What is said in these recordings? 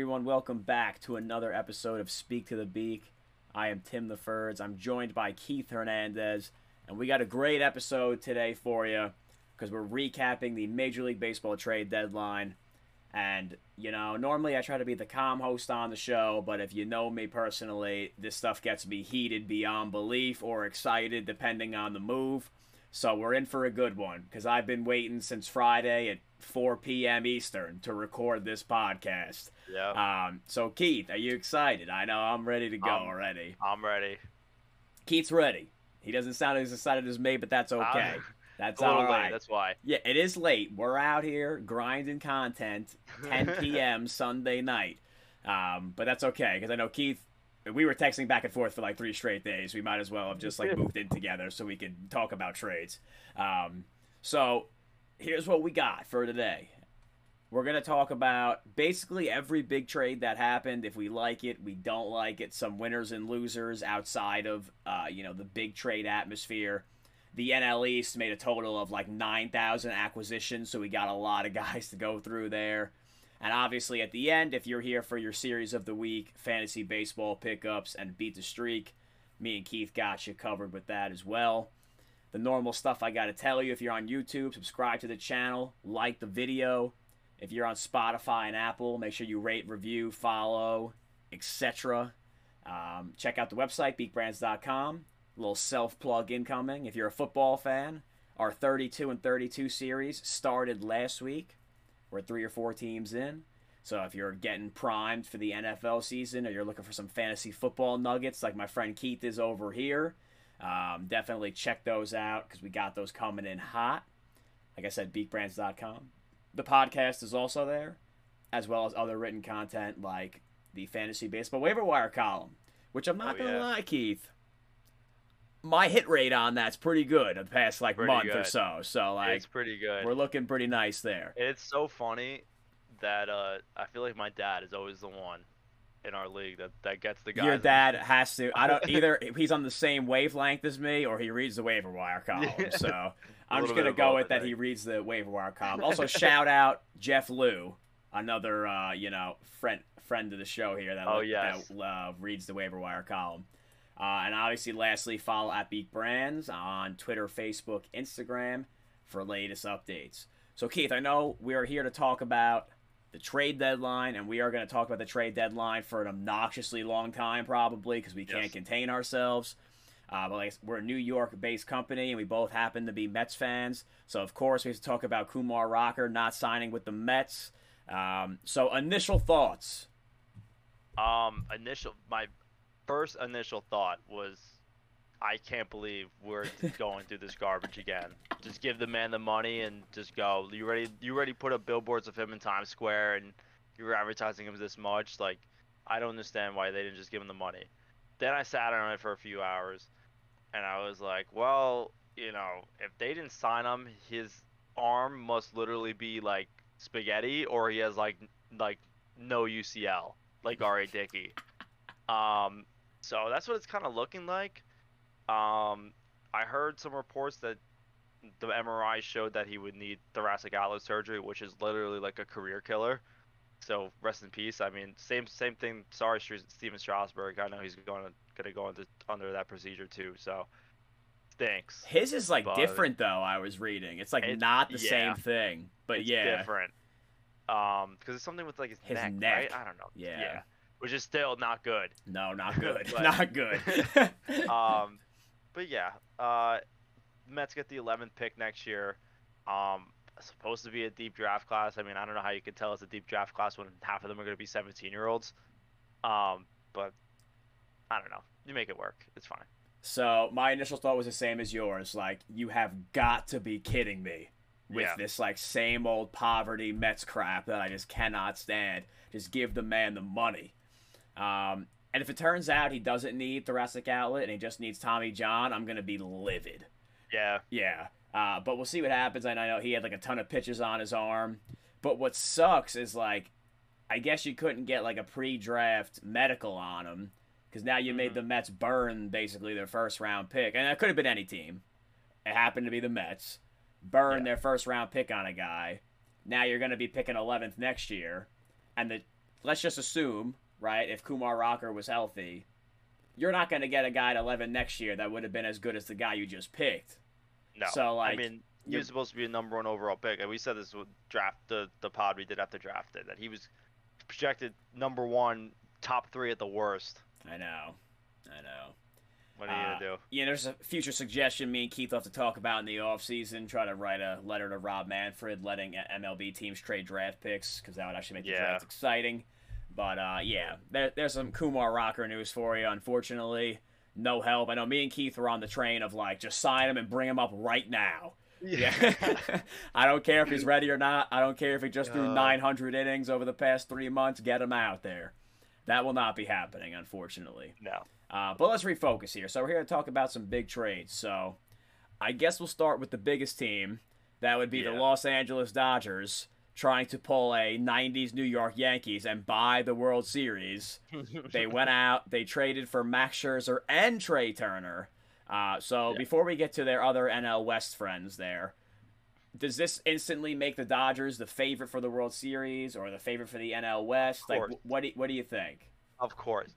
Everyone, welcome back to another episode of Speak to the Beak. I am Tim the Furds. I'm joined by Keith Hernandez, and we got a great episode today for you because we're recapping the Major League Baseball trade deadline. And, you know, normally I try to be the calm host on the show, but if you know me personally, this stuff gets me heated beyond belief or excited depending on the move. So we're in for a good one because I've been waiting since Friday at 4 p.m. Eastern to record this podcast. Yeah. Um, so Keith, are you excited? I know I'm ready to go Um, already. I'm ready. Keith's ready. He doesn't sound as excited as me, but that's okay. I'm That's all right. late. That's why. Yeah, it is late. We're out here grinding content, 10 p.m. Sunday night. Um, but that's okay because I know Keith. We were texting back and forth for like three straight days. We might as well have just like moved in together so we could talk about trades. Um, so here's what we got for today. We're gonna talk about basically every big trade that happened. If we like it, we don't like it. Some winners and losers outside of uh, you know the big trade atmosphere the NL East made a total of like 9,000 acquisitions, so we got a lot of guys to go through there. And obviously, at the end, if you're here for your series of the week, fantasy baseball pickups, and beat the streak, me and Keith got you covered with that as well. The normal stuff I got to tell you if you're on YouTube, subscribe to the channel, like the video. If you're on Spotify and Apple, make sure you rate, review, follow, etc. Um, check out the website, beakbrands.com little self plug incoming. If you're a football fan, our 32 and 32 series started last week. We're three or four teams in. So if you're getting primed for the NFL season or you're looking for some fantasy football nuggets like my friend Keith is over here, um, definitely check those out because we got those coming in hot. Like I said, beakbrands.com. The podcast is also there, as well as other written content like the fantasy baseball waiver wire column, which I'm not Oh, to yeah. lie, Keith my hit rate on that's pretty good in the past like Pretty month or so. So like it's pretty good. we're looking pretty nice there. It's so funny that uh, I feel like my dad is always the one in our league that, that gets the guys. Your dad has to. I don't either. He's on the same wavelength as me, or he reads the waiver wire column. Yeah. So I'm just gonna go with that. He reads the waiver wire column. Also, shout out Jeff Liu, another uh, you know friend friend of the show here that, Oh, yes. that uh, reads the waiver wire column. Uh, and obviously, lastly, follow at Beak Brands on Twitter, Facebook, Instagram for latest updates. So, Keith, I know we are here to talk about the trade deadline, and we are going to talk about the trade deadline for an obnoxiously long time, probably, because we can't Yes. contain ourselves. Uh, but like, we're a New York-based company, and we both happen to be Mets fans. So, of course, we have to talk about Kumar Rocker not signing with the Mets. Um, so, initial thoughts. Um, initial my first initial thought was, I can't believe we're going through this garbage again. Just give the man the money and just go. You ready? You already put up billboards of him in Times Square and you were advertising him this much. Like, I don't understand why they didn't just give him the money. Then I sat on it for a few hours, and I was like, well, you know, if they didn't sign him, his arm must literally be like spaghetti, or he has like like no UCL, like R.A. Dickey. Um, so that's what it's kind of looking like. Um, I heard some reports that the MRI showed that he would need thoracic outlet surgery, which is literally like a career killer. So rest in peace. I mean, same same thing. Sorry, Stephen Strasburg. I know he's going to gonna go into under that procedure too. So stinks. His is like But- different though. I was reading. It's like It- not the yeah. same thing, but it's yeah, different. Um, because it's something with like his, His neck, neck. right? I don't know. Yeah. Which is still not good. no, not good, But- not good. um, but yeah, uh, Mets get the 11th pick next year. Um, supposed to be a deep draft class. I mean, I don't know how you can tell it's a deep draft class when half of them are going to be 17 year olds. Um, but I don't know. You make it work. It's fine. So my initial thought was the same as yours. Like, you have got to be kidding me with Yeah. this like same old poverty Mets crap that I just cannot stand. Just give the man the money. Um, and if it turns out he doesn't need thoracic outlet and he just needs Tommy John, I'm gonna be livid. Yeah. Yeah. Uh, but we'll see what happens. And I know he had like a ton of pitches on his arm. But what sucks is like, I guess you couldn't get like a pre-draft medical on him because now you made Mhm. the Mets burn basically their first round pick, and it could have been any team. It happened to be the Mets. Burn Yeah. their first round pick on a guy. Now you're going to be picking 11th next year, and the let's just assume, right, if Kumar Rocker was healthy, you're not going to get a guy at 11 next year that would have been as good as the guy you just picked. No. So, like, I mean, he was supposed to be a number one overall pick, and we said this with draft the the pod we did after draft that he was projected number one, top three at the worst. I know, I know. What are you Uh, gonna do? Yeah, there's a future suggestion me and Keith have to talk about in the offseason. Try to write a letter to Rob Manfred letting MLB teams trade draft picks because that would actually make the Yeah. draft exciting. But uh, yeah, there, there's some Kumar Rocker news for you. Unfortunately, no help. I know me and Keith were on the train of like just sign him and bring him up right now. Yeah. I don't care if he's ready or not. I don't care if he just threw Uh. 900 innings over the past three months. Get him out there. That will not be happening, unfortunately. no. Uh, but let's refocus here. So we're here to talk about some big trades. So I guess we'll start with the biggest team. That would be the Los Angeles Dodgers trying to pull a 90s New York Yankees and buy the World Series. They went out, they traded for Max Scherzer and Trea Turner. Uh, so Yeah. before we get to their other NL West friends there, does this instantly make the Dodgers the favorite for the World Series or the favorite for the NL West? Like, what do, what do you think? Of course.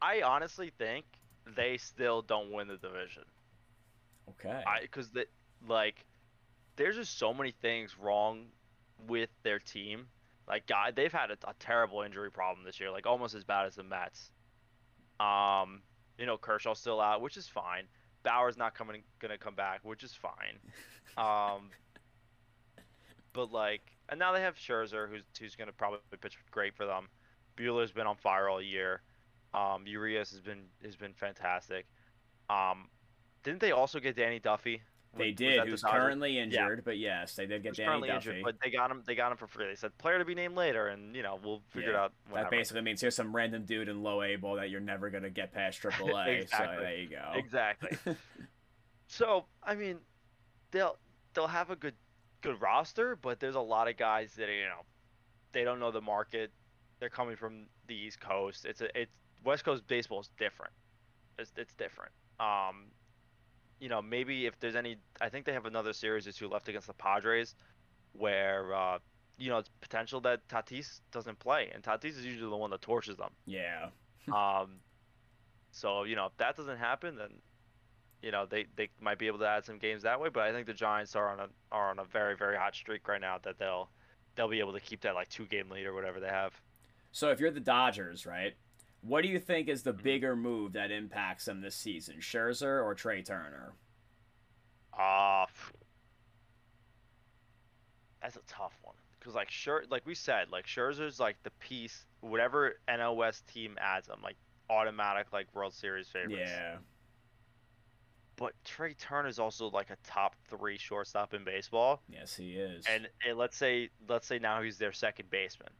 I honestly think they still don't win the division. Okay. Because like, there's just so many things wrong with their team. Like, God, they've had a, a terrible injury problem this year, like almost as bad as the Mets. Um, you know, Kershaw's still out, which is fine. Bauer's not coming, gonna come back, which is fine. Um, but like, and now they have Scherzer, who's who's gonna probably pitch great for them. Buehler's been on fire all year. Um, Urias has been has been fantastic. Um, didn't they also get Danny Duffy? They Was- was did. the Who's currently injured, but yes, they did get Danny currently Duffy. injured, but they got him. They got him for free. They said player to be named later, and you know we'll figure it out. Whenever. that basically means here's some random dude in low A ball that you're never gonna get past AAA. Exactly. So there you go. Exactly. So I mean, they'll they'll have a good good roster, but there's a lot of guys that you know they don't know the market. They're coming from the East Coast. It's a it's West Coast baseball is different. It's it's different. Um, you know maybe if there's any, I think they have another series or two left against the Padres, where uh, you know it's potential that Tatis doesn't play, and Tatis is usually the one that torches them. yeah. Um, so you know if that doesn't happen, then you know they, they might be able to add some games that way. But I think the Giants are on a are on a very very hot streak right now that they'll they'll be able to keep that like two game lead or whatever they have. So if you're the Dodgers, right? What do you think is the bigger move that impacts them this season, Scherzer or Trea Turner? Ah, that's a tough one because like Scher like we said like Scherzer's like the piece whatever NL West team adds them like automatic like World Series favorites. Yeah. But Trea Turner is also like a top three shortstop in baseball. Yes, he is. and, and let's say let's say now he's their second baseman.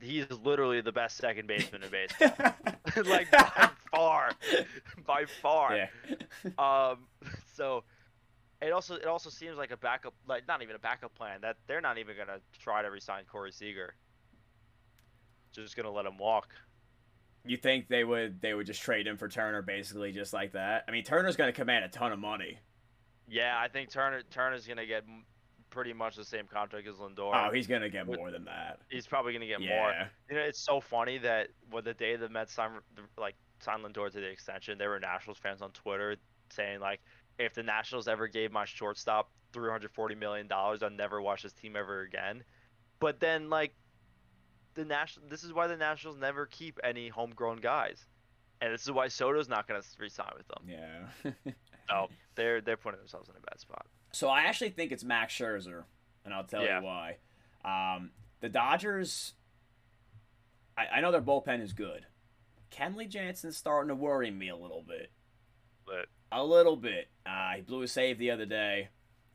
He is literally the best second baseman in baseball, like by far, by far. yeah. Um, so it also it also seems like a backup, like not even a backup plan. That they're not even gonna try to resign Corey Seager. Just gonna let him walk. You think they would they would just trade him for Turner basically just like that? I mean, Turner's going to command a ton of money. Yeah, I think Turner Turner's gonna get pretty much the same contract as Lindor. Oh, he's going to get more than that. he's probably gonna get more. Yeah. You know, it's so funny that when the day the Mets signed like signed Lindor to the extension, there were Nationals fans on Twitter saying like, if the Nationals ever gave my shortstop three hundred forty million dollars, I'd never watch this team ever again. But then like, the national this is why the Nationals never keep any homegrown guys, and this is why Soto's not gonna resign with them. Yeah. So they're they're putting themselves in a bad spot. So I actually think it's Max Scherzer, and I'll tell Yeah. you why. Um, the Dodgers, I, I know their bullpen is good. Kenley Jansen's starting to worry me a little bit. But A little bit. Uh, he blew a save the other day.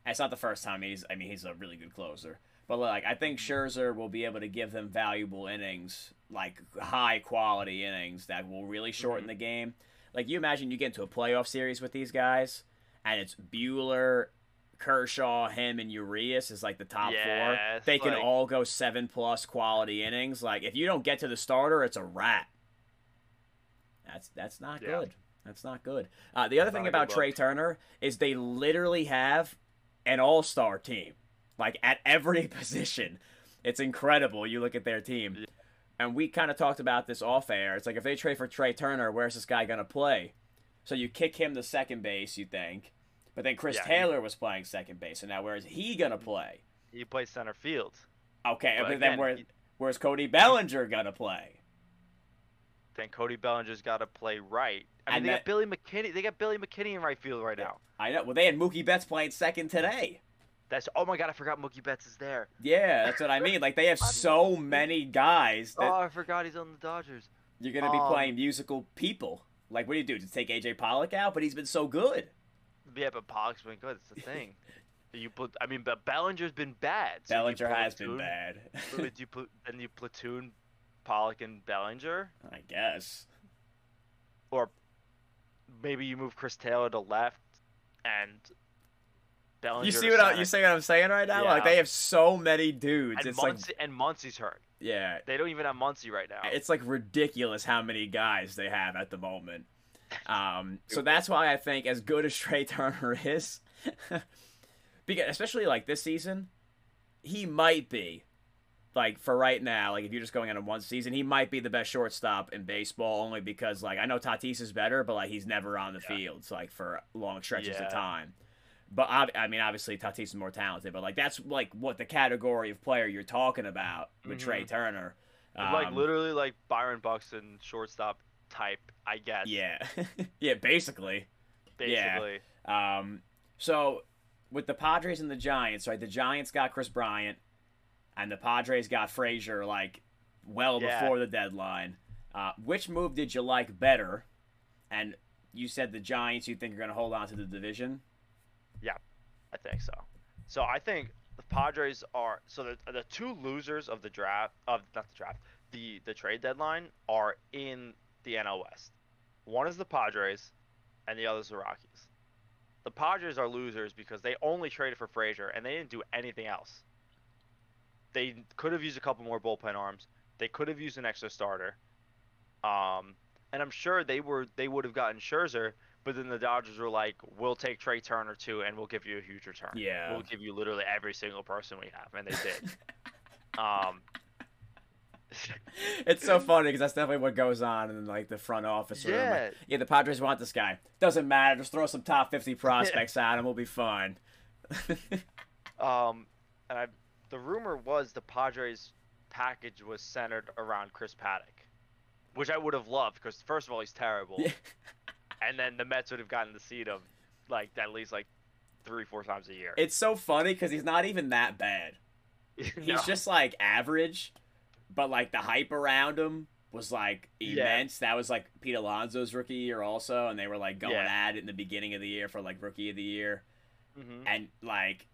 It's not the first time he's. I mean, he's a really good closer. But like, I think Scherzer will be able to give them valuable innings, like high quality innings that will really shorten Mhm. the game. Like you imagine you get into a playoff series with these guys, and it's Buehler, Kershaw, him, and Urias is like the top Yeah, four. They can like- all go seven plus quality innings. Like if you don't get to the starter, it's a rat. That's that's not Yeah. good. That's not good. Uh, the other Not thing about Trea look. Turner is they literally have an all star team, like at every position. It's incredible. You look at their team. and we kind of talked about this off air. It's like if they trade for Trea Turner, where's this guy gonna play? So you kick him to second base, you think, but then Chris Yeah, he- Taylor was playing second base, so now where's he gonna play? He plays center field. Okay, But but, then where, he- where's Cody Bellinger gonna play? Then Cody Bellinger's got to play right. I mean, And they that- got Billy McKinney. They got Billy McKinney in right field right now. I know. Well, they had Mookie Betts playing second today. That's oh my god, I forgot Mookie Betts is there. Yeah, that's what I mean. Like they have so many guys that Oh, I forgot he's on the Dodgers. you're gonna be um, playing musical people. Like, what do you do? Just take AJ Pollock out? But he's been so good. Yeah, but Pollock's been good. It's the thing. you put. I mean, but Bellinger's been bad. So Bellinger has been bad. Would you put then you platoon Pollock and Bellinger, I guess. or maybe you move Chris Taylor to left and Bellinger. You see what I, you see what I'm saying right now? Like they have so many dudes. And it's like and Muncy's hurt. yeah, They don't even have Muncy right now. it's like ridiculous how many guys they have at the moment. Um, so that's why I think as good as Trea Turner is, because especially like this season, he might be like for right now. Like if you're just going on a one season, he might be the best shortstop in baseball. Only because like I know Tatis is better, but like he's never on the Yeah. fields like for long stretches Yeah. of time. But I mean, obviously Tatis is more talented, but like that's like what the category of player you're talking about with Trea Mhm. Turner. like Um, literally like Byron Buxton shortstop type, I guess. Yeah, yeah, basically. yeah. Basically. Um, so with the Padres and the Giants, right? The Giants got Kris Bryant, and the Padres got Frazier like well Yeah. before the deadline. Uh, which move did you like better? And you said the Giants. You think are going to hold on to the division? Yeah, I think so. So I think the Padres are so the the two losers of the draft of not the draft the the trade deadline are in the NL West. One is the Padres, and the other is the Rockies. The Padres are losers because they only traded for Frazier and they didn't do anything else. They could have used a couple more bullpen arms. They could have used an extra starter. Um, and I'm sure they were they would have gotten Scherzer, but then the Dodgers were like, "We'll take Trea Turner too, and we'll give you a huge return. Yeah. We'll give you literally every single person we have," and they did. um, it's so funny because that's definitely what goes on in like the front office. room. Like, yeah, yeah, the Padres want this guy. Doesn't matter. Just throw some top fifty prospects at him. We'll be fine. um, and I, the rumor was the Padres package was centered around Chris Paddack, which I would have loved because first of all he's terrible, Yeah. and then the Mets would have gotten the see of like at least like three four times a year. It's so funny because he's not even that bad. He's just like average, but like the hype around him was like Yeah. immense. That was like Pete Alonso's rookie year also, and they were like going Yeah. at it in the beginning of the year for like rookie of the year, Mhm. and like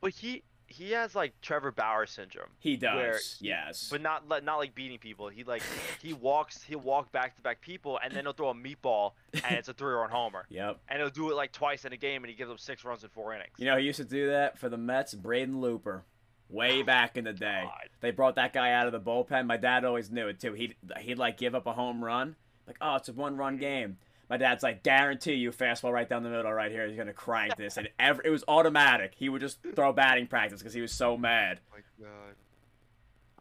But he he has like Trevor Bauer syndrome. he does, Where- yes, but not not like beating people. He like he walks he'll walk back to back people and then he'll throw a meatball and it's a three run homer. yep. And he'll do it like twice in a game and he gives up six runs in four innings. You know, he used to do that for the Mets. Braden Looper, way Oh, back in the day. God. They brought that guy out of the bullpen. My dad always knew it too. He'd he'd like give up a home run, like oh it's a one run game. My dad's like guarantee you fastball right down the middle right here. He's gonna crank this, and ever it was automatic. He would just throw batting practice because he was so oh mad. my God.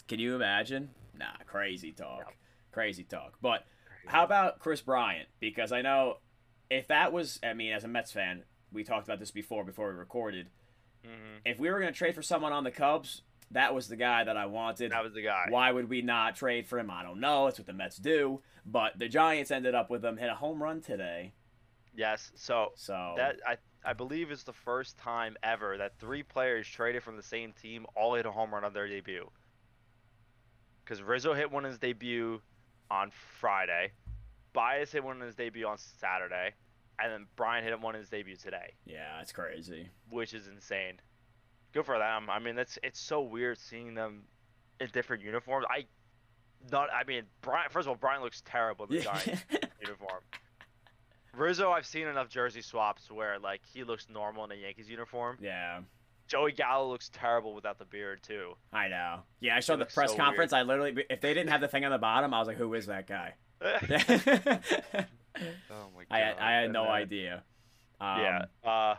Can you imagine? Nah, crazy talk, Yep. crazy talk. But how about Kris Bryant? Because I know if that was, I mean, as a Mets fan, we talked about this before before we recorded. Hmm If we were gonna trade for someone on the Cubs, that was the guy that I wanted. That was the guy. Why would we not trade for him? I don't know. It's what the Mets do. But the Giants ended up with him. Hit a home run today. Yes. So So that I I believe is the first time ever that three players traded from the same team all hit a home run on their debut. Because Rizzo hit one in his debut on Friday, Baez hit one in his debut on Saturday, and then Brian hit him one in his debut today, yeah, it's crazy. which is insane. Good for them. I mean, that's it's so weird seeing them in different uniforms. I not. I mean, Brian. First of all, Brian looks terrible in the Giants uniform. Rizzo, I've seen enough jersey swaps where like he looks normal in a Yankees uniform. yeah, Joey Gallo looks terrible without the beard too. I know. Yeah, I saw It the press so conference. I literally, if they didn't have the thing on the bottom, I was like, "Who is that guy?" oh my god. I had, I had And no then- idea. Um, yeah. Uh,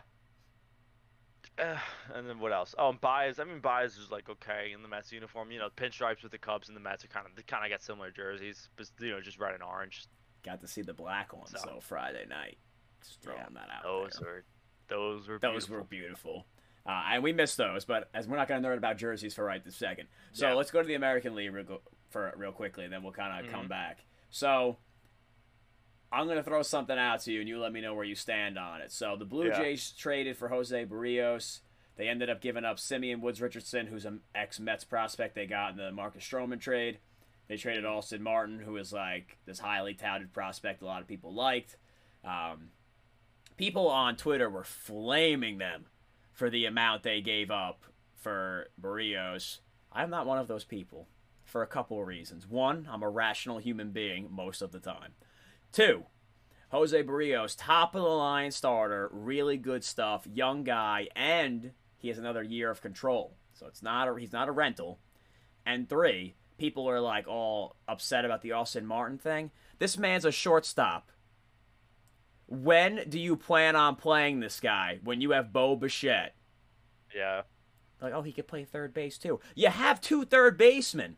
uh, and then what else? Oh, and Baez. I mean, Baez is like okay in the Mets uniform. You know, pinstripes with the Cubs and the Mets are kind of they kind of got similar jerseys, but you know, just red and orange. Got to see the black ones So- though Friday night. Just throwing Yeah, that out Those there. were those were Those beautiful. were beautiful. Uh, and we missed those, but as we're not going to nerd about jerseys for right this second. So Yeah. let's go to the American League real, for real quickly, and then we'll kind of come Mhm. back. So I'm going to throw something out to you, and you let me know where you stand on it. So the Blue Yeah. Jays traded for Jose Berrios. They ended up giving up Simeon Woods Richardson, who's an ex Mets prospect they got in the Marcus Stroman trade. They traded Austin Martin, who is like this highly touted prospect a lot of people liked. Um, people on Twitter were flaming them for the amount they gave up for Berrios. I'm not one of those people for a couple of reasons. One, I'm a rational human being most of the time. Two, Jose Berrios, top of the line starter, really good stuff, young guy, and he has another year of control. So it's not a, he's not a rental. And three, people are like all upset about the Austin Martin thing. This man's a shortstop. When do you plan on playing this guy? When you have Bo Bichette? Yeah. Like, oh, he could play third base too. You have two third basemen.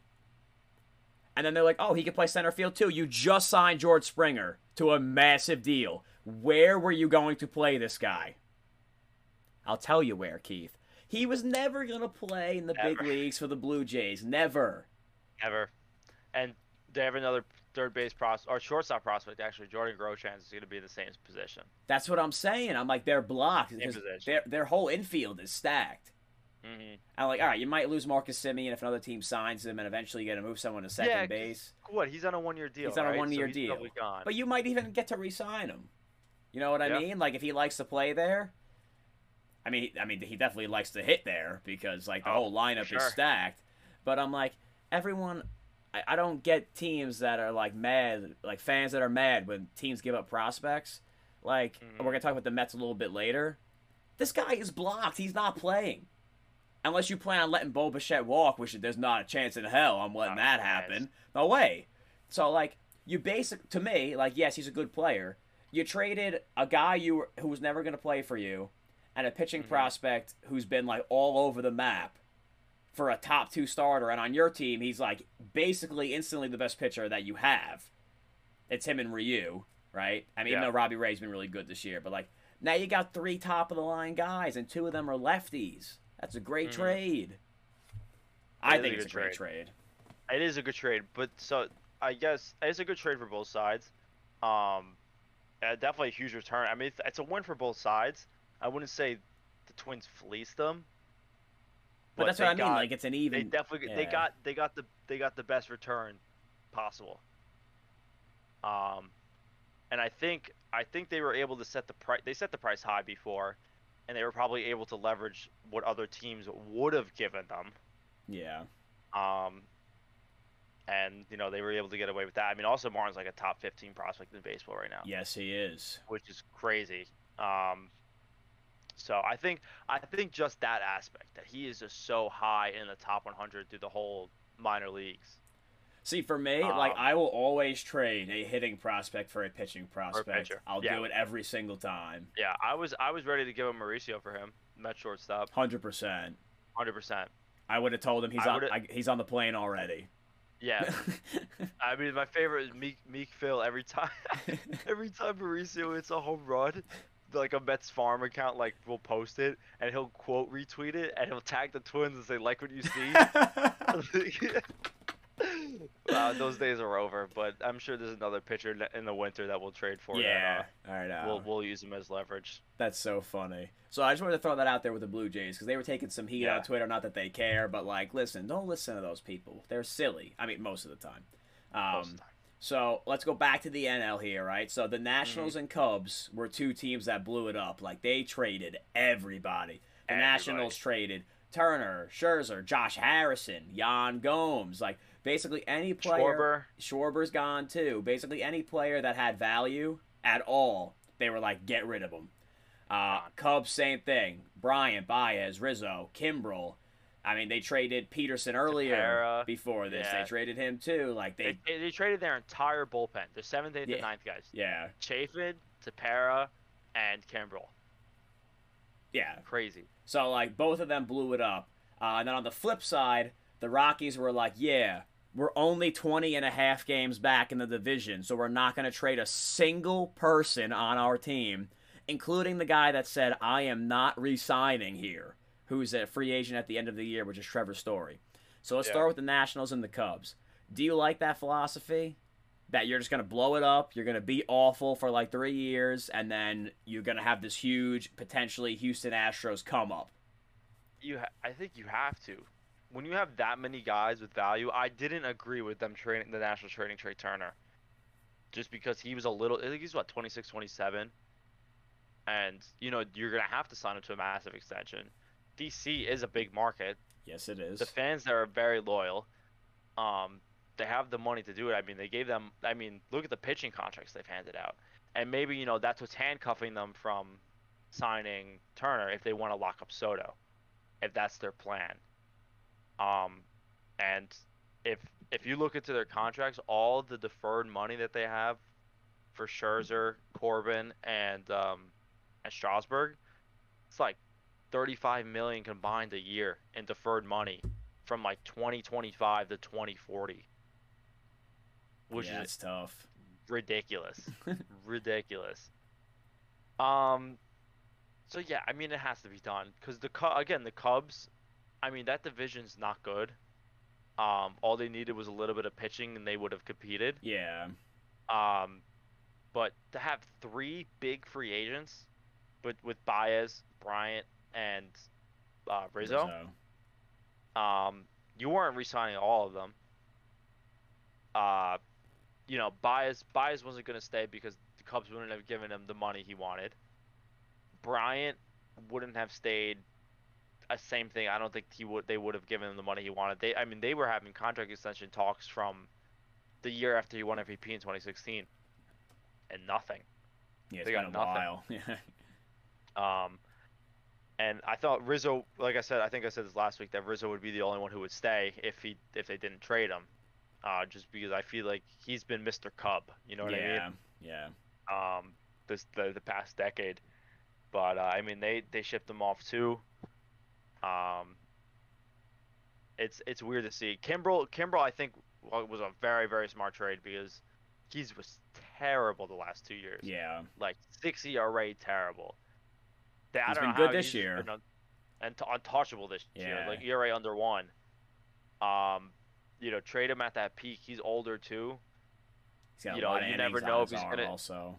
And then they're like, oh, he could play center field too. You just signed George Springer to a massive deal. Where were you going to play this guy? I'll tell you where, Keith. He was never going to play in the big leagues for the Blue Jays. Never. Ever. And they have another third base prospect or shortstop prospect actually. Jordan Groshans is going to be in the same position. That's what I'm saying. I'm like, they're blocked. Their, their whole infield is stacked. Mm-hmm. I'm like, all right, you might lose Marcus Semien if another team signs him, and eventually you got to move someone to second Yeah, base. What? He's on a one-year deal. He's on a right? So one-year he's deal. probably gone. But you might even get to re-sign him. You know what I Yeah. mean? Like if he likes to play there. I mean, I mean, he definitely likes to hit there because like the Oh, whole lineup for is sure. stacked. But I'm like, everyone, I, I don't get teams that are like mad, like fans that are mad when teams give up prospects. Like Mhm. we're gonna talk about the Mets a little bit later. This guy is blocked. He's not playing. Unless you plan on letting Bo Bichette walk, which there's not a chance in hell I'm letting Not that happen. No way. So like you basic to me, like yes, he's a good player. You traded a guy you were, who was never going to play for you, and a pitching Mhm. prospect who's been like all over the map for a top two starter, and on your team he's like basically instantly the best pitcher that you have. It's him and Ryu, right? I mean, even though Robbie Ray's been really good this year, but like now you got three top of the line guys, and two of them are lefties. That's a great Mhm. trade. I is a think it's a good great trade. trade. It is a good trade, but so I guess it's a good trade for both sides. Um, uh, definitely a huge return. I mean, it's, it's a win for both sides. I wouldn't say the Twins fleeced them, But, that's what I mean. got- like it's an even. they definitely they got they got the they got the best return possible. Um, and I think I think they were able to set the price. They set the price high before, and they were probably able to leverage what other teams would have given them. yeah. Um, and you know they were able to get away with that. I mean, also Martin's like a top 15 prospect in baseball right now, Yes, he is. which is crazy. Um, so I think I think just that aspect that he is just so high in the top 100 through the whole minor leagues. See, for me, like Um, I will always trade a hitting prospect for a pitching prospect. pitcher. I'll Yeah. do it every single time. Yeah, I was I was ready to give him Mauricio for him, Met shortstop, Hundred percent. 100. percent I would have told him he's I on. I, he's on the plane already. Yeah, I mean my favorite is Meek Meek Phil every time. Every time Mauricio hits a home run, like a Mets farm account like will post it and he'll quote retweet it and he'll tag the twins and say like what you see. wow, those days are over. But I'm sure there's another pitcher in the- winter that we'll trade for. yeah. That, All right. uh, Uh, we'll we'll use him as leverage. That's so funny. So I just wanted to throw that out there with the Blue Jays because they were taking some heat Yeah. on Twitter. Not that they care, but like, listen, don't listen to those people. They're silly. I mean, most of the time. Most Um, of the time. So let's go back to the NL here, right? So the Mm-hmm. Nationals and Cubs were two teams that blew it up. Like they traded everybody. The Everybody. Nationals traded Turner, Scherzer, Josh Harrison, Yan Gomes, like basically any player. Schwarber. Schwarber's gone too. Basically any player that had value at all, they were like, get rid of them. Uh, Cubs, same thing. Bryant, Baez, Rizzo, Kimbrel. I mean, they traded Peterson earlier Tepera. before this. Yeah. They traded him too. Like they, They, they, they traded their entire bullpen. Their seventh, eighth, Yeah. and ninth guys. yeah. Chafin, Tepera, and Kimbrel. Yeah. Crazy. So like both of them blew it up. Uh, and then on the flip side, the Rockies were like, yeah, we're only 20 and a half games back in the division, so we're not going to trade a single person on our team, including the guy that said, I am not re signing here, who's a free agent at the end of the year, which is Trevor Story. So let's Yeah. start with the Nationals and the Cubs. Do you like that philosophy? That you're just going to blow it up, you're going to be awful for like three years, and then you're going to have this huge, potentially Houston Astros come up. You, ha- I think you have to. When you have that many guys with value, I didn't agree with them trading the Nationals trading Trea Turner, just because he was a little. I think he's what 26, 27, and you know you're gonna have to sign him to a massive extension. DC is a big market. Yes, it is. The fans there are very loyal. Um, they have the money to do it. I mean, they gave them. I mean, look at the pitching contracts they've handed out, and maybe you know that's what's handcuffing them from signing Turner if they want to lock up Soto, if that's their plan. Um, and if if you look into their contracts, all the deferred money that they have for Scherzer, Corbin, and um, and Strasburg, it's like 35 million combined a year in deferred money from like 2025 to 2040 which yeah, is it's tough. ridiculous. Ridiculous. Um so yeah i mean it has to be done because the again the cubs i mean that division's not good um all they needed was a little bit of pitching and they would have competed Yeah, um but to have three big free agents with with Baez, Bryant, and uh, Rizzo, um, you weren't re-signing all of them. Uh, you know, Baez Baez wasn't going to stay because the Cubs wouldn't have given him the money he wanted. Bryant wouldn't have stayed. A same thing. I don't think he would. They would have given him the money he wanted. They, I mean, they were having contract extension talks from the year after he won MVP in 2016, and nothing. Yeah, it's They been got a nothing. while. Yeah. Um, and I thought Rizzo, like I said, I think I said this last week that Rizzo would be the only one who would stay if he if they didn't trade him, uh, just because I feel like he's been Mr. Cub. You know what I mean? yeah, yeah. um, this the, the past decade. But uh, I mean, they they shipped him off too. Um, it's it's weird to see Kimbrel. Kimbrel, I think, was a very very smart trade because he's was terrible the last two years. Yeah. Like six ERA, terrible. I He's been good this year. been un- and untouchable this year. Yeah. Like ERA under one. Um, you know, trade him at that peak. He's older too. He's got You a know, lot of you never know if he's gonna- Also,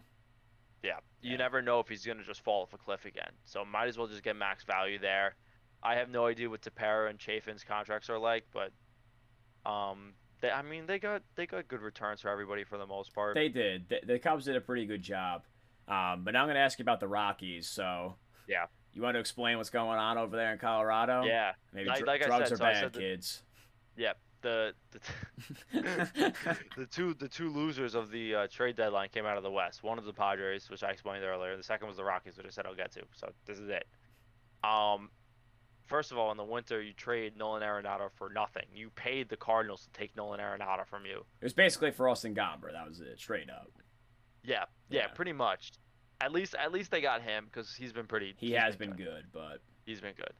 Yeah, you Yeah. never know if he's gonna just fall off a cliff again. So might as well just get max value there. I have no idea what Tepera and Chafin's contracts are like, but um, they, I mean, they got they got good returns for everybody for the most part. they did. The, the Cubs did a pretty good job. Um, but now I'm going to ask you about the Rockies. So, Yeah. You want to explain what's going on over there in Colorado? yeah, Maybe Like- dr- like I drugs said, are so bad, that- kids. yeah. The the, the two the two losers of the uh, trade deadline came out of the West. One was the Padres, which I explained earlier. The second was the Rockies, which I said I'll get to. So this is it. Um, first of all, in the winter, you trade Nolan Arenado for nothing. You paid the Cardinals to take Nolan Arenado from you. It was basically for Austin Gomber. That was it, straight up. Yeah, yeah, Yeah. pretty much. At least at least they got him because he's been pretty. He has been good. good, but He's been good.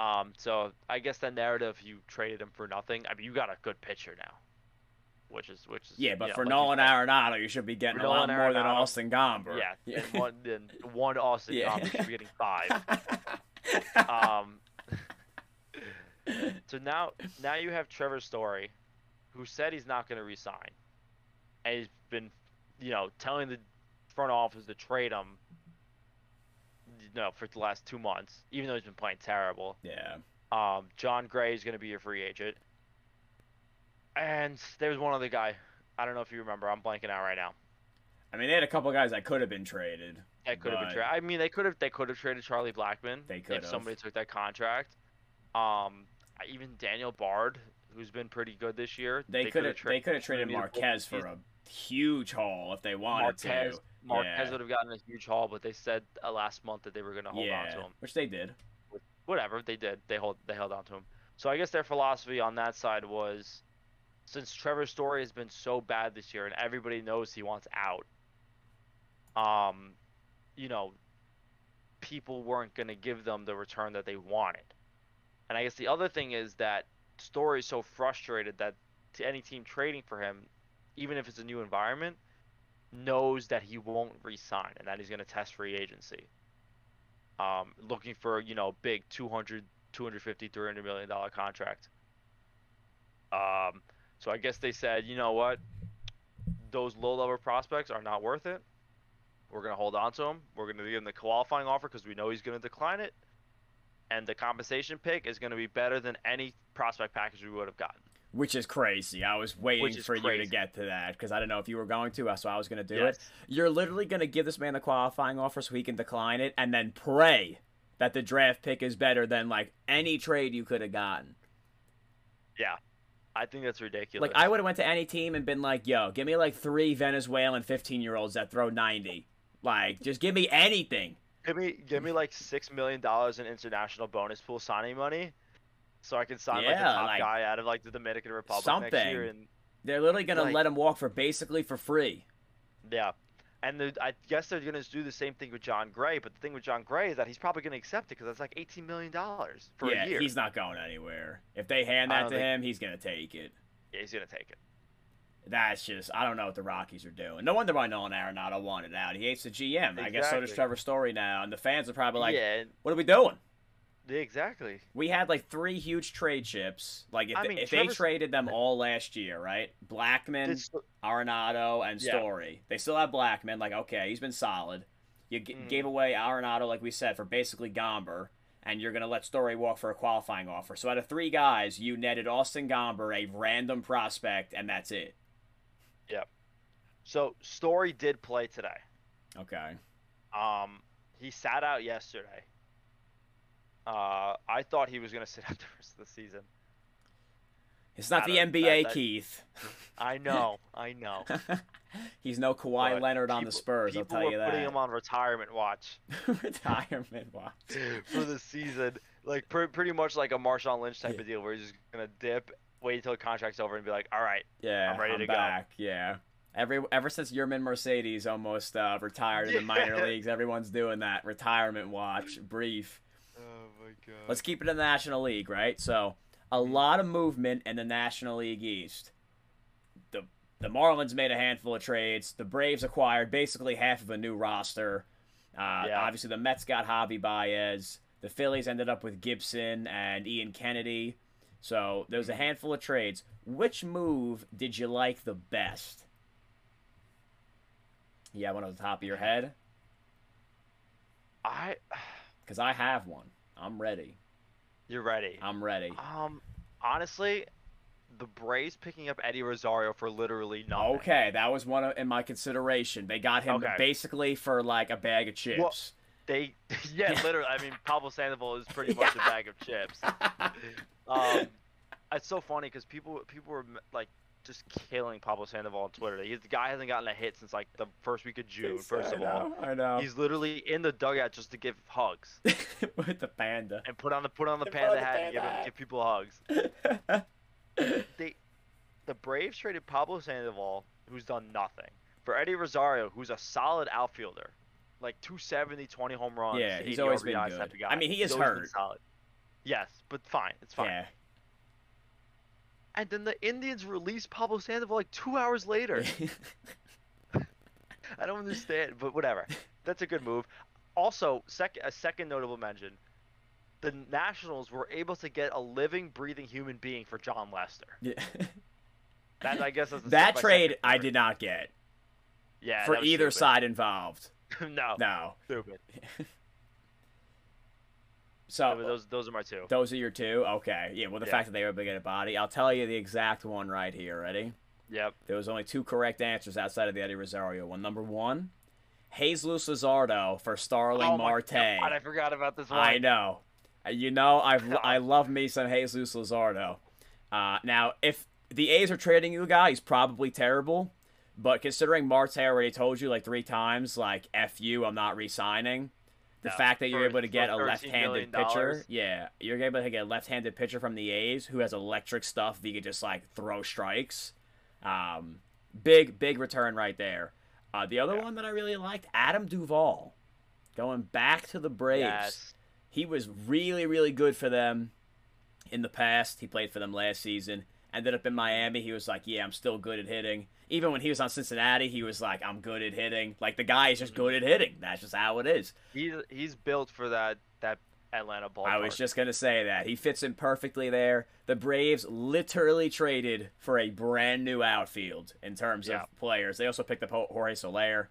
Um, so I guess the narrative you traded him for nothing. I mean, you got a good pitcher now, which is which is yeah, but know, for like Nolan said, Arenado, you should be getting a lot Nolan more than Austin Gomber. Yeah, and one one Austin Yeah. Gomber should be getting five. Um, so now now you have Trevor Story, who said he's not going to resign, and he's been, you know, telling the front office to trade him. You know, for the last two months, even though he's been playing terrible. yeah. Um, Jon Gray is going to be your free agent. And there's one other guy. I don't know if you remember. I'm blanking out right now. I mean, they had a couple guys that could have been traded. That could have been traded. I mean, they could have they could have traded Charlie Blackmon They if could've. somebody took that contract. Um, even Daniel Bard, who's been pretty good this year. They, could have. They could have traded Marquez for a huge haul if they wanted Marquez. to. Marquez Yeah. would have gotten a huge haul, but they said uh, last month that they were going to hold yeah, on to him. which they did. whatever they did they hold they held on to him so i guess their philosophy on that side was since Trevor Story has been so bad this year and everybody knows he wants out um you know people weren't going to give them the return that they wanted. And I guess the other thing is that Story is so frustrated that to any team trading for him, even if it's a new environment, knows that he won't resign and that he's going to test free agency. Um, looking for, you know, big 200, 250, 300 million dollar contract. Um, so I guess they said, you know what? Those low level prospects are not worth it. We're going to hold on to him. We're going to give him the qualifying offer because we know he's going to decline it. And the compensation pick is going to be better than any prospect package we would have gotten. Which is crazy. I was waiting for crazy. you to get to that because I don't know if you were going to, so I was going to do yes. it. You're literally going to give this man the qualifying offer so he can decline it and then pray that the draft pick is better than like any trade you could have gotten. Yeah. I think that's ridiculous. Like I would have went to any team and been like, "Yo, give me like three Venezuelan 15-year-olds that throw 90." Like, just give me anything. Give me give me like six million dollars in international bonus pool signing money, so I can sign yeah, like the top like, guy out of like the Dominican Republic something. next year. And they're literally gonna like, let him walk for basically for free. Yeah, and the, I guess they're gonna do the same thing with Jon Gray. But the thing with Jon Gray is that he's probably gonna accept it because that's like eighteen million dollars for yeah, a year. he's not going anywhere. If they hand that to think... him, he's gonna take it. Yeah, he's gonna take it that's just I don't know what the Rockies are doing. No wonder why Nolan Arenado wanted out. He hates the GM. Exactly. I guess so does Trevor Story now, and the fans are probably like, yeah. "What are we doing?" Exactly. We had like three huge trade chips. Like if, I mean, if they traded them all last year, right? Blackmon, Arenado, and Story. Yeah. They still have Blackmon. Like okay, he's been solid. You g- mm. gave away Arenado, like we said, for basically Gomber, and you're gonna let Story walk for a qualifying offer. So out of three guys, you netted Austin Gomber, a random prospect, and that's it. Yep. So Story did play today. Okay. Um, he sat out yesterday. Uh, I thought he was going to sit out the rest of the season. It's not the NBA, that, Keith. I know, I know. He's no Kawhi but Leonard on people, the Spurs. I'll tell you that. Putting him on retirement watch. retirement watch for the season, like pr- pretty much like a Marshawn Lynch type yeah. of deal, where he's just gonna dip wait until the contract's over and be like, all right, yeah, I'm ready I'm to back. go. Yeah. Every ever since Yermin Mercedes almost uh, retired in the minor leagues, everyone's doing that retirement watch, brief. Oh my god. Let's keep it in the National League, right? So a lot of movement in the National League East. The the Marlins made a handful of trades. The Braves acquired basically half of a new roster. Uh, yeah. Obviously, the Mets got Javi Baez. The Phillies ended up with Gibson and Ian Kennedy. So there's a handful of trades. Which move did you like the best? You have one on the top of your head? I. Because I have one. I'm ready. You're ready. I'm ready. Um, honestly, the Braves picking up Eddie Rosario for literally nothing. Okay, that was one of, in my consideration. They got him okay. basically for like a bag of chips. Well, they, yeah, literally. I mean, Pablo Sandoval is pretty much a bag of chips. Um, it's so funny because people people were like just killing Pablo Sandoval on Twitter. He's, the guy hasn't gotten a hit since like the first week of June. First of all, I know. He's literally in the dugout just to give hugs with the panda and put on the put on the panda hat and give, give people hugs. they, the Braves traded Pablo Sandoval, who's done nothing, for Eddie Rosario, who's a solid outfielder, like 270, 20 home runs. Yeah, he's always been good. I mean, he is hurt. Solid. Yes, but fine, it's fine. Yeah. And then the Indians released Pablo Sandoval like two hours later. I don't understand, but whatever. That's a good move. Also, sec- a second notable mention: the Nationals were able to get a living, breathing human being for Jon Lester. Yeah. that I guess is that trade I did not get. Yeah, for either stupid. side involved. no. No. Stupid. So those those are my two. Those are your two. Okay. Yeah. Well, the yeah. fact that they were able to get a body, I'll tell you the exact one right here. Ready? Yep. There was only two correct answers outside of the Eddie Rosario one. Number one, Jesus Luzardo for Starling oh Marte. God, I forgot about this one. I know. Uh, you know, I I love me some Jesus Luzardo. Uh, now, if the A's are trading you a guy, he's probably terrible. But considering Marte already told you like three times, like "f you," I'm not re-signing the fact that you're able to get a left-handed pitcher, yeah, you're able to get a left-handed pitcher from the A's who has electric stuff. He could just like throw strikes. Um, big, big return right there. Uh, the other yeah. one that I really liked, Adam Duvall going back to the Braves. Yes. He was really, really good for them in the past. He played for them last season. Ended up in Miami. He was like, "Yeah, I'm still good at hitting." Even when he was on Cincinnati, he was like, "I'm good at hitting." Like the guy is just good at hitting. That's just how it is. He's he's built for that that Atlanta ballpark. I was just gonna say that he fits in perfectly there. The Braves literally traded for a brand new outfield in terms Yeah. of players. They also picked up Jorge Soler.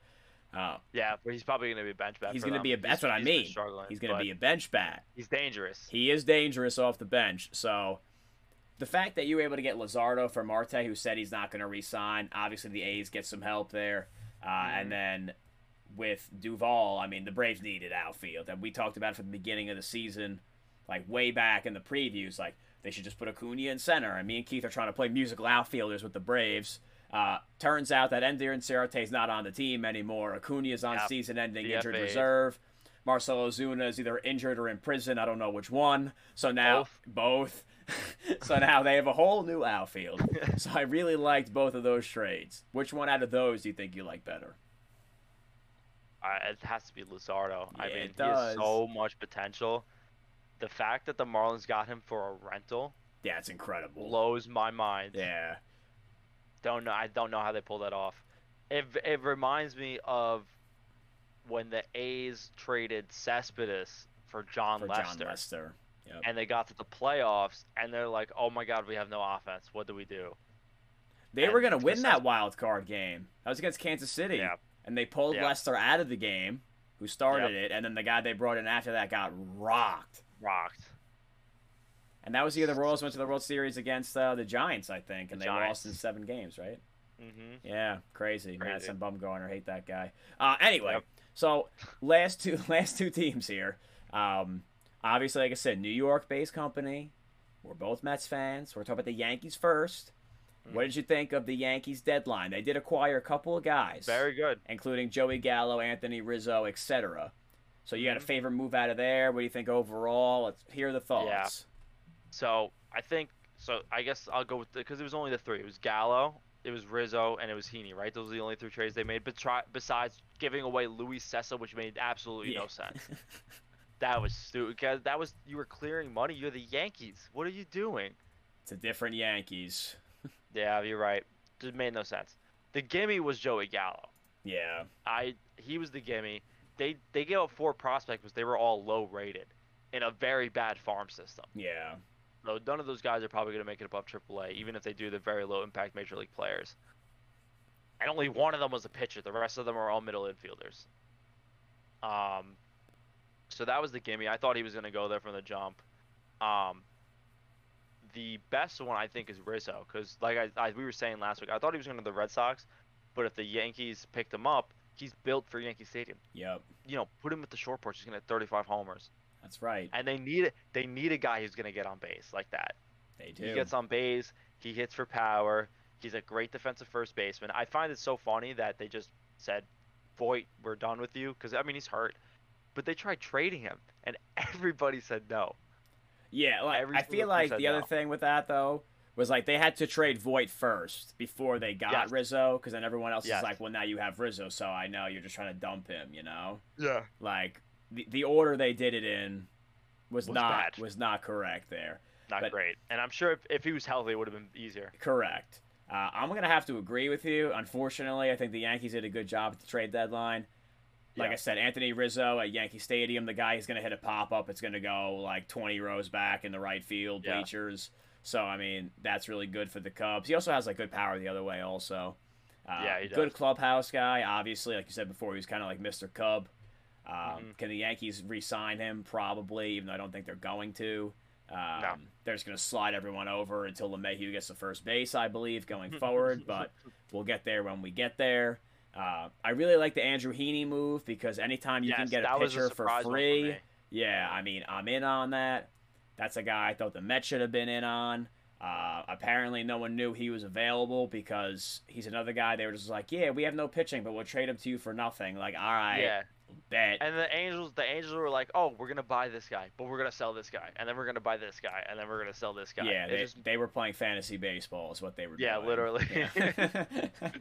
Uh, yeah, but he's probably gonna be a bench bat. he's gonna them. be a. That's He's- what I he's mean. He's gonna be a bench bat. He's dangerous. He is dangerous off the bench. So the fact that you were able to get Luzardo for Marte, who said he's not going to resign, obviously the A's get some help there. Uh, And then with Duvall, I mean, the Braves needed outfield. And we talked about it from the beginning of the season, like way back in the previews, like they should just put Acuna in center. And me and Keith are trying to play musical outfielders with the Braves. Uh, turns out that Ender Inciarte is not on the team anymore. Acuna is on Yep. season-ending injured reserve. Marcell Ozuna is either injured or in prison. I don't know which one. So now both. so now they have a whole new outfield. so I really liked both of those trades. Which one out of those do you think you like better? Uh, it has to be Luzardo. I mean, it he has so much potential. The fact that the Marlins got him for a rental Yeah, it's incredible. blows my mind. Yeah. Don't know. I don't know how they pull that off. It it reminds me of when the A's traded Cespedes for Jon For Lester, Jon Lester. Yep. and they got to the playoffs, and they're like, "Oh my God, we have no offense. What do we do?" They and were going to win that wild card game. That was against Kansas City. Yeah. And they pulled Yeah. Lester out of the game, who started it, and then the guy they brought in after that got rocked. Rocked. And that was the year the Royals went to the World Series against uh, the Giants, I think, and The they Giants. lost in seven games, right? hmm Yeah, crazy. Crazy. Madison Bumgarner, hate that guy. Uh, anyway, Yep. so last two last two teams here. Um, obviously, like I said, New York-based company. We're both Mets fans. We're talking about the Yankees first. Mm. What did you think of the Yankees deadline? They did acquire a couple of guys, Very good. including Joey Gallo, Anthony Rizzo, etc. So you got a Mhm. favorite move out of there. What do you think overall? Let's hear the thoughts. Yeah. So I think so. I guess I'll go with because it was only the three. It was Gallo, it was Rizzo, and it was Heaney. Right? Those are the only three trades they made. But try, besides giving away Luis Cessa, which made absolutely Yeah. no sense. That was stupid. Because that was you were clearing money. You're the Yankees. What are you doing? it's a different Yankees. Yeah, you're right. Just made no sense. The gimme was Joey Gallo. Yeah. I he was the gimme. They they gave up four prospects, but they were all low rated in a very bad farm system. Yeah. So none of those guys are probably going to make it above AAA, even if they do the very low impact major league players. And only one of them was a pitcher. The rest of them are all middle infielders. Um, so that was the gimme. I thought he was going to go there from the jump. Um, the best one I think is Rizzo, because like I, I we were saying last week, I thought he was going to the Red Sox, but if the Yankees picked him up, he's built for Yankee Stadium. Yep. You know, put him at the short porch, he's going to hit 35 homers, That's right. and they need they need a guy who's going to get on base like that. They do. He gets on base. He hits for power. He's a great defensive first baseman. I find it so funny that they just said, "Voit, we're done with you," because I mean he's hurt, but they tried trading him, and everybody said no. Yeah, like Every I feel like said the other thing with that though was like they had to trade Voit first before they got Yes. Rizzo, because then everyone else Yes. is like, well, now you have Rizzo, so I know you're just trying to dump him, you know? Yeah. Like the the order they did it in was, Was not bad. was not correct there. Not But- great. And I'm sure if, if he was healthy, it would have been easier. Correct. Uh, I'm gonna have to agree with you. Unfortunately, I think the Yankees did a good job at the trade deadline. Like Yeah. I said, Anthony Rizzo at Yankee Stadium, the guy is going to hit a pop up. It's going to go like 20 rows back in the right field Yeah. bleachers. So I mean, that's really good for the Cubs. He also has like good power the other way, also. Uh, Yeah, he does. good clubhouse guy. Obviously, like you said before, he was kind of like Mr. Cub. Um, Mhm. Can the Yankees re-sign him? Probably, even though I don't think they're going to. Um, No. They're just going to slide everyone over until LeMahieu gets the first base, I believe, going forward. but we'll get there when we get there. Uh, I really like the Andrew Heaney move because anytime you can get a pitcher for free, me. yeah, I mean, I'm in on that. That's a guy I thought the Mets should have been in on. Uh, apparently, no one knew he was available because he's another guy. They were just like, "Yeah, we have no pitching, but we'll trade him to you for nothing." Like, all right, Yeah. bet. And the Angels, the Angels were like, "Oh, we're gonna buy this guy, but we're gonna sell this guy, and then we're gonna buy this guy, and then we're gonna sell this guy." Yeah, they, just- they were playing fantasy baseball, is what they were Yeah, doing. literally. Yeah.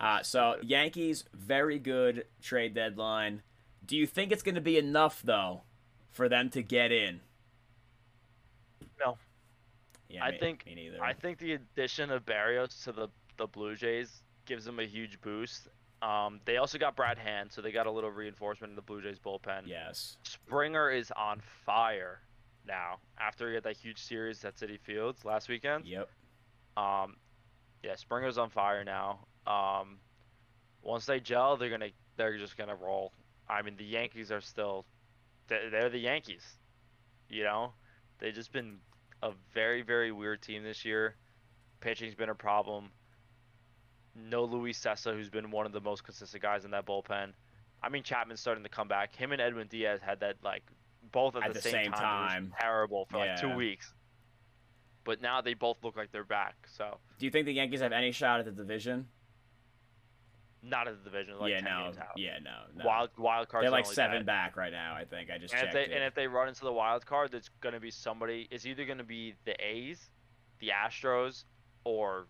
uh, so Yankees, very good trade deadline. Do you think it's going to be enough though for them to get in? No. Yeah, I me, think me neither. I think the addition of Berrios to the the Blue Jays gives them a huge boost. Um, they also got Brad Hand, so they got a little reinforcement in the Blue Jays bullpen. yes. Springer is on fire now after he had that huge series at Citi Fields last weekend. Yep. Um, yeah, Springer's on fire now. Um, once they gel, they're gonna they're just gonna roll. I mean, the Yankees are still they're, they're the Yankees. You know, they've just been a very very weird team this year. Pitching's been a problem. No Luis Cessa, who's been one of the most consistent guys in that bullpen. I mean, Chapman's starting to come back. Him and Edwin Diaz had that like both at, At the, the same, same time. Time. terrible for like two weeks. But now they both look like they're back. So Do you think the Yankees have any shot at the division? Not at the division. Like yeah, 10 no. games. Yeah, no. no. Wild wild cards. They're like seven 10. back right now. I think I just And if they it. and if they run into the wild card, it's gonna be somebody. It's either gonna be the A's, the Astros, or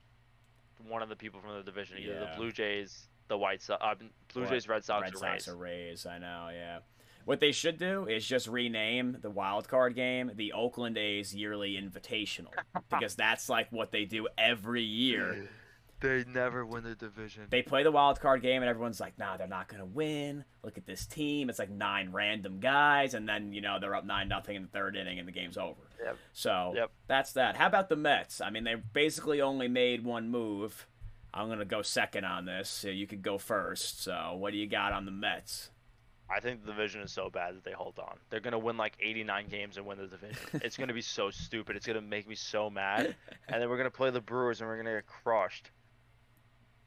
one of the people from the division. Either Yeah. the Blue Jays, the White Sox, uh, Blue Or Jays, Red Sox, Red or Sox Rays. or Rays. I know. Yeah. What they should do is just rename the wild card game the Oakland A's Yearly Invitational because that's like what they do every year. They never win the division. They play the wild card game and everyone's like, "Nah, they're not gonna win. Look at this team. It's like nine random guys, and then you know they're up nine nothing in the third inning and the game's over." Yep. So Yep. that's that. How about the Mets? I mean, they basically only made one move. I'm gonna go second on this. You could go first. So what do you got on the Mets? I think the division is so bad that they hold on. They're gonna win like 89 games and win the division. it's gonna be so stupid. It's gonna make me so mad. And then we're gonna play the Brewers and we're gonna get crushed.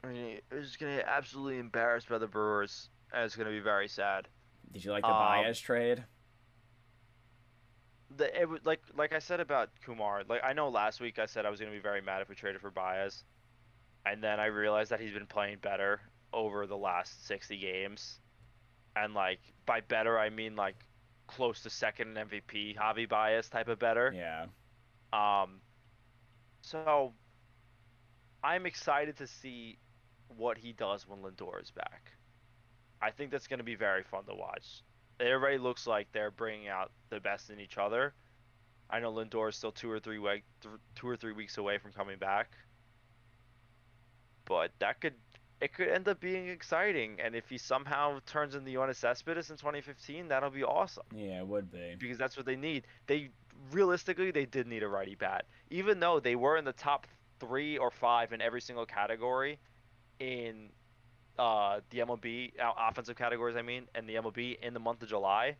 I mean, we're just gonna get absolutely embarrassed by the Brewers, and it's gonna be very sad. Did you like the Um, Baez trade? The it, was- like like I said about Kumar. Like I know last week I said I was gonna be very mad if we traded for Baez, and then I realized that he's been playing better over the last 60 games, and like by better I mean like close to second in MVP Javi Baez type of better. Yeah. Um, so I'm excited to see what he does when Lindor is back. I think that's going to be very fun to watch. It already looks like they're bringing out the best in each other. I know Lindor is still two or three week, th- two or three weeks away from coming back, but that could it could end up being exciting. And if he somehow turns into Yoenis Cespedes in 2015, that'll be awesome Yeah, it would be. because that's what they need. They realistically they did need a righty bat, even though they were in the top three or five in every single category in uh, the MLB uh, offensive categories. I mean, and the MLB in the month of July.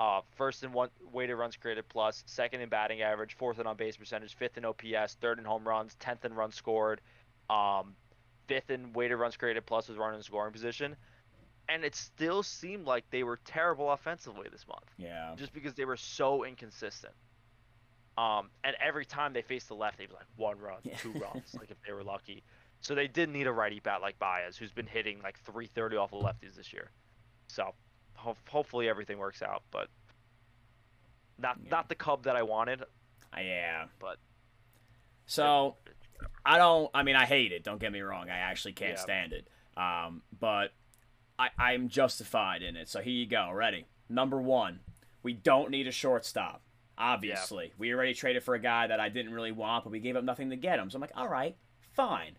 Uh, first in one weighted runs created plus, second in batting average, fourth in on base percentage, fifth in OPS, third in home runs, tenth in runs scored, um, fifth in weighted runs created plus with running in scoring position. And it still seemed like they were terrible offensively this month Yeah. just because they were so inconsistent. Um, and every time they faced the left, they'd be like one run, Yeah. two runs, like if they were lucky. So they did need a righty bat like Baez, who's been hitting like 330 off the lefties this year. So ho- hopefully everything works out, but not Yeah. not the Cub that I wanted. Uh, yeah. But- So I don't. I mean, I hate it. Don't get me wrong. I actually can't Yeah. stand it. Um, but I, I'm justified in it. So here you go. Ready? Number one, we don't need a shortstop. Obviously, we already traded for a guy that I didn't really want, but we gave up nothing to get him. So I'm like, all right, fine.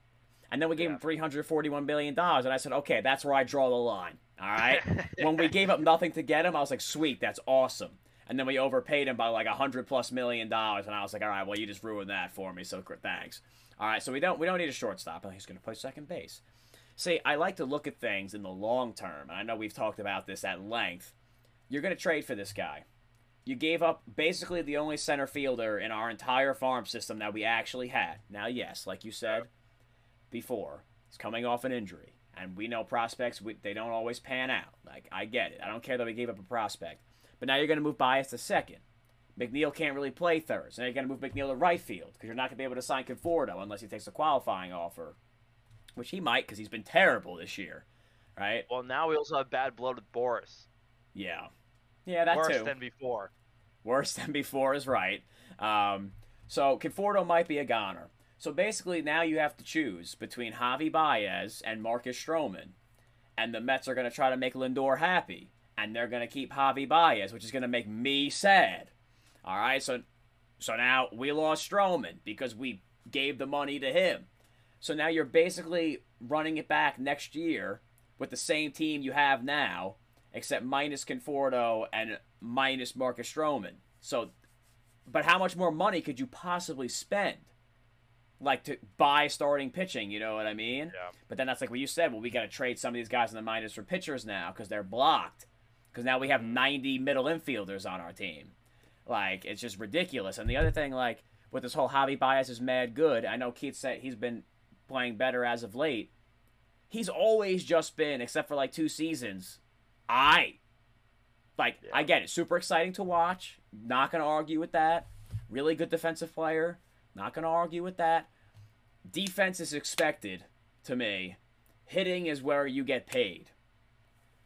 And then we gave Yeah. him 341 billion dollars, and I said, okay, that's where I draw the line. All right. when we gave up nothing to get him, I was like, sweet, that's awesome. And then we overpaid him by like a hundred plus million dollars, and I was like, all right, well, you just ruined that for me, so thanks. All right, so we don't we don't need a shortstop, and he's going to play second base. See, I like to look at things in the long term, and I know we've talked about this at length. You're going to trade for this guy. You gave up basically the only center fielder in our entire farm system that we actually had. Now, yes, like you said before, he's coming off an injury, and we know prospects we, they don't always pan out. Like I get it. I don't care that we gave up a prospect, but now you're going to move Baez to second. McNeil can't really play third, so now you're going to move McNeil to right field because you're not going to be able to sign Conforto unless he takes a qualifying offer, which he might because he's been terrible this year, right? Well, now we also have bad blood with Boras. Yeah, yeah, that Worse too. than before. Worse than before is right. Um, so Conforto might be a goner. So basically, now you have to choose between Javi Baez and Marcus Stroman, and the Mets are going to try to make Lindor happy. and they're gonna keep Javi Baez, which is gonna make me sad. All right, so so now we lost Stroman because we gave the money to him. So now you're basically running it back next year with the same team you have now, except minus Conforto and minus Marcus Stroman. So, but how much more money could you possibly spend? Like to buy starting pitching, you know what I mean? Yeah. But then that's like what you said. Well, we got to trade some of these guys in the minors for pitchers now because they're blocked. Because now we have mm-hmm. 90 middle infielders on our team. Like it's just ridiculous. And the other thing, like with this whole Javi Baez is mad good. I know Keith said he's been playing better as of late. He's always just been, except for like two seasons, I. Like Yeah. I get it, super exciting to watch. Not gonna argue with that. Really good defensive player. Not gonna argue with that. Defense is expected to me. Hitting is where you get paid.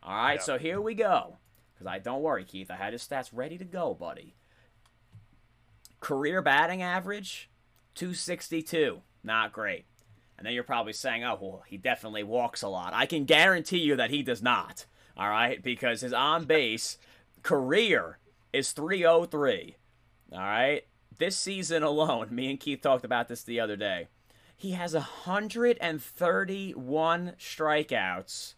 All right, Yeah. so here we go. Because I don't worry, Keith. I had his stats ready to go, buddy. Career batting average, 262. Not great. And then you're probably saying, oh, well, he definitely walks a lot. I can guarantee you that he does not. All right, because his on base career is 303. All right, this season alone, me and Keith talked about this the other day. He has 131 strikeouts.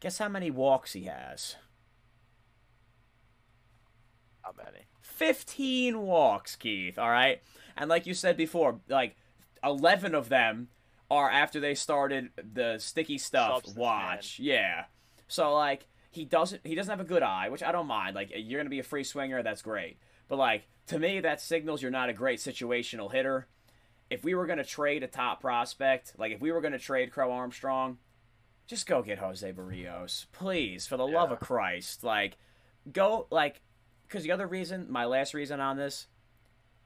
Guess how many walks he has? How many? 15 walks, Keith, all right? And like you said before, like 11 of them are after they started the sticky stuff Substance watch. Yeah. So like he doesn't he doesn't have a good eye, which I don't mind. Like you're going to be a free swinger, that's great. But like to me that signals you're not a great situational hitter. If we were going to trade a top prospect, like if we were going to trade Crow Armstrong, just go get Jose Berrios, please, for the love of Christ. Like go like because the other reason, my last reason on this,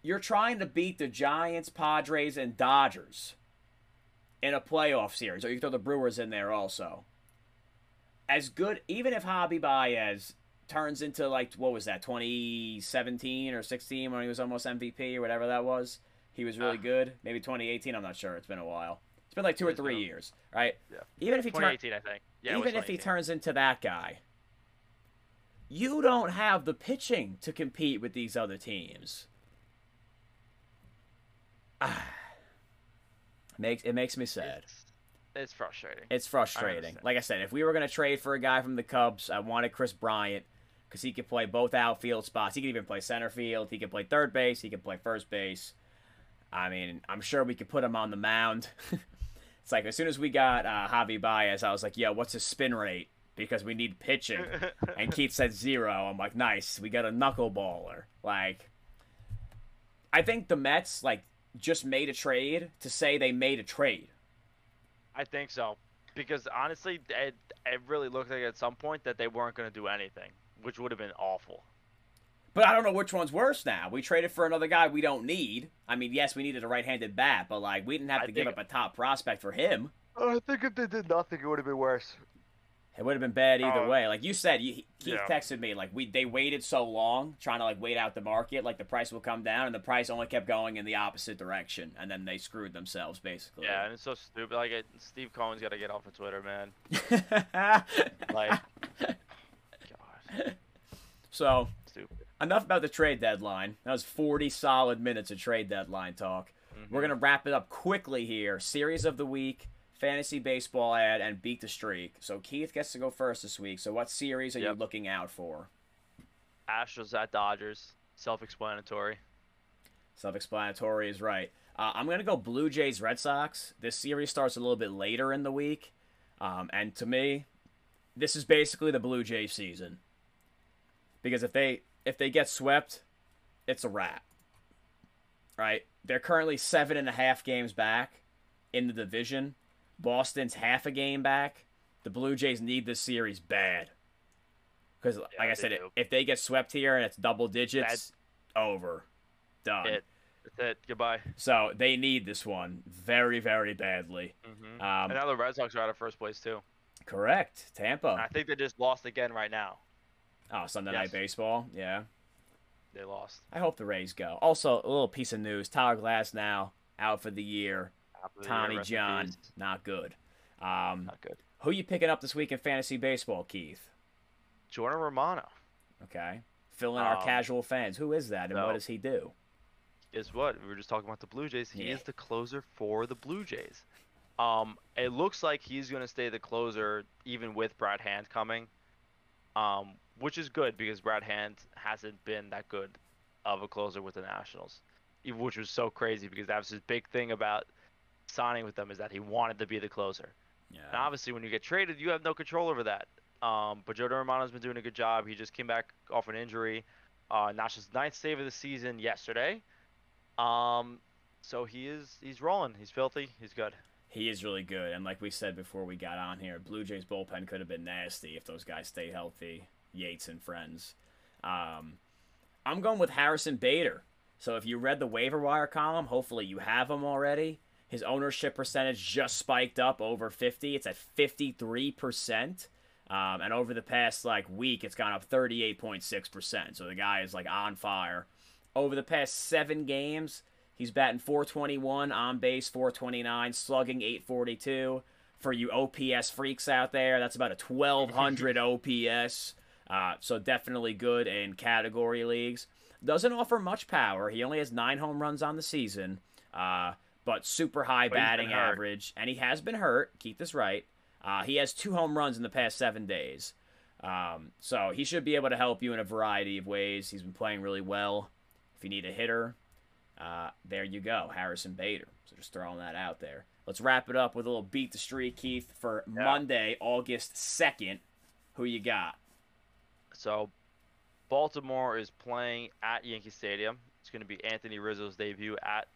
you're trying to beat the Giants, Padres, and Dodgers in a playoff series, or you can throw the Brewers in there also. As good, even if Javi Baez turns into like what was that, 2017 or 16 when he was almost MVP or whatever that was, he was really Ah. good. Maybe 2018, I'm not sure. It's been a while. It's been like two or three been years, right? Yeah. Even if he turns 2018, I think. Yeah. even if he turns into that guy, you don't have the pitching to compete with these other teams. Ah. makes it makes me sad. It's, it's frustrating. It's frustrating. understand. like I said, if we were going to trade for a guy from the Cubs, I wanted Kris Bryant because he could play both outfield spots. He could even play center field. He could play third base. He could play first base. I mean, I'm sure we could put him on the mound. it's like as soon as we got uh, Javi Baez, I was like, "Yo, what's his spin rate?" Because we need pitching. and Keith said zero. I'm like, nice. We got a knuckleballer. Like, I think the Mets like just made a trade to say they made a trade. I think so. Because honestly, it, it really looked like at some point that they weren't going to do anything, which would have been awful. But I don't know which one's worse now. We traded for another guy we don't need. I mean, yes, we needed a right-handed bat, but like we didn't have I to give up a top prospect for him. I think if they did nothing, it would have been worse. It would have been bad either Uh, way. Like you said, you, Keith yeah. texted me like we they waited so long trying to like wait out the market, like the price will come down, and the price only kept going in the opposite direction, and then they screwed themselves basically. Yeah, and it's so stupid. Like, it, Steve Cohen's got to get off of Twitter, man. Like- God, so stupid. enough about the trade deadline. That was 40 solid minutes of trade deadline talk. We're Mhm. gonna wrap it up quickly here. Series of the week, fantasy baseball ad, and beat the streak. So Keith gets to go first this week. So what series are you looking out for? Astros at Dodgers. Self-explanatory. Self-explanatory is right. Uh, I'm gonna go Blue Jays Red Sox. This series starts a little bit later in the week, um, and to me, this is basically the Blue Jays season. Because if they if they get swept, it's a wrap. Right? They're currently seven and a half games back in the division. Boston's half a game back. The Blue Jays need this series bad. Because, like I said, do. if they get swept here and it's double digits, over, done. It. That's it. Goodbye. So they need this one very, very badly. hmm Um, and now the Red Sox are out of first place too. correct, Tampa. I think they just lost again right now. Oh, Sunday Yes. Night Baseball. Yeah, They lost. I hope the Rays go. Also, a little piece of news: Tyler Glasnow out for the year. Of the Tommy in John, not good. Um, Not good. who you picking up this week in fantasy baseball, Keith? Jordan Romano. Okay. Fill in our Um, casual fans. Who is that and so- what does he do? Guess what? We were just talking about the Blue Jays. He Yeah. is the closer for the Blue Jays. Um, it looks like he's going to stay the closer even with Brad Hand coming, um, which is good because Brad Hand hasn't been that good of a closer with the Nationals, which was so crazy because that was his big thing about signing with them is that he wanted to be the closer. Yeah. And obviously, when you get traded, you have no control over that. Um, but Joe Romano's been doing a good job. He just came back off an injury. Uh, Nash's ninth save of the season yesterday. Um, so he is he's rolling. He's filthy. He's good. He is really good, and like we said before we got on here, Blue Jays bullpen could have been nasty if those guys stay healthy. Yates and friends. Um, I'm going with Harrison Bader. So if you read the waiver wire column, hopefully you have him already. His ownership percentage just spiked up over 50. It's at 53%. Um, and over the past like week, it's gone up 38.6%. So the guy is like on fire. Over the past seven games, he's batting 421 on base, 429, slugging 842. For you OPS freaks out there, that's about a 1200 OPS. Uh, so definitely good in category leagues. Doesn't offer much power. He only has nine home runs on the season, uh, but super high But batting average, and he has been hurt. Keep this right. Uh, he has two home runs in the past seven days. Um, so he should be able to help you in a variety of ways. He's been playing really well. If you need a hitter, uh, there you go, Harrison Bader. So just throwing that out there. Let's wrap it up with a little beat the street, Keith, for Yeah. Monday, August second. Who you got? So Baltimore is playing at Yankee Stadium. It's going to be Anthony Rizzo's debut at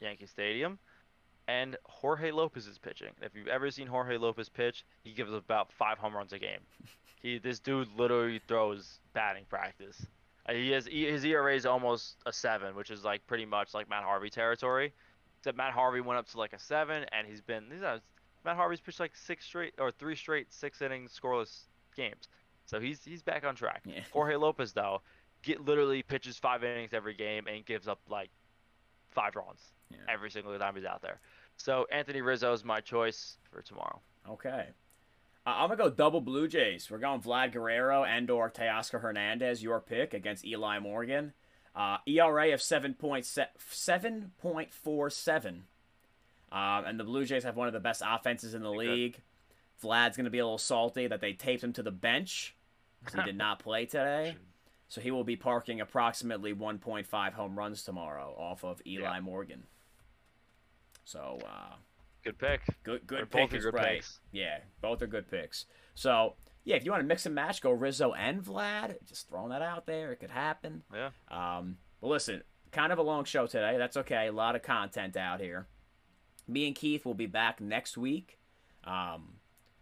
Yankee Stadium. And Jorge Lopez is pitching. If you've ever seen Jorge Lopez pitch, he gives about five home runs a game. He this dude literally throws batting practice. Uh, He has his ERA is almost a seven, which is like pretty much like Matt Harvey territory. Except Matt Harvey went up to like a seven, and he's been he's not, Matt Harvey's pitched like six straight or three straight six inning scoreless games. So he's he's back on track. Yeah. Jorge Lopez though, get literally pitches five innings every game and gives up like five runs Yeah. every single time he's out there. So Anthony Rizzo is my choice for tomorrow. Okay. Uh, I'm gonna go double Blue Jays. We're going Vlad Guerrero and or Teoscar Hernandez, your pick against Eli Morgan. Uh, ERA of seven point seven point four seven. Um, and the Blue Jays have one of the best offenses in the league. Vlad's gonna be a little salty that they taped him to the bench he did not play today. So he will be parking approximately 1.5 home runs tomorrow off of Eli Yeah. Morgan. So uh, Good pick. good, good They're pick is good right. picks. Yeah, both are good picks. So yeah, if you want to mix and match, go Rizzo and Vlad. Just throwing that out there, it could happen. Yeah. Um, but listen, kind of a long show today. That's okay. A lot of content out here. Me and Keith will be back next week. Um,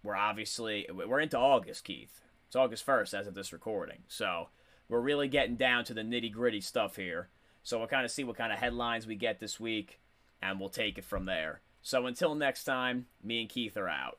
we're obviously we're into August, Keith. It's August first as of this recording, so we're really getting down to the nitty gritty stuff here. So we'll kind of see what kind of headlines we get this week, and we'll take it from there. So until next time, me and Keith are out.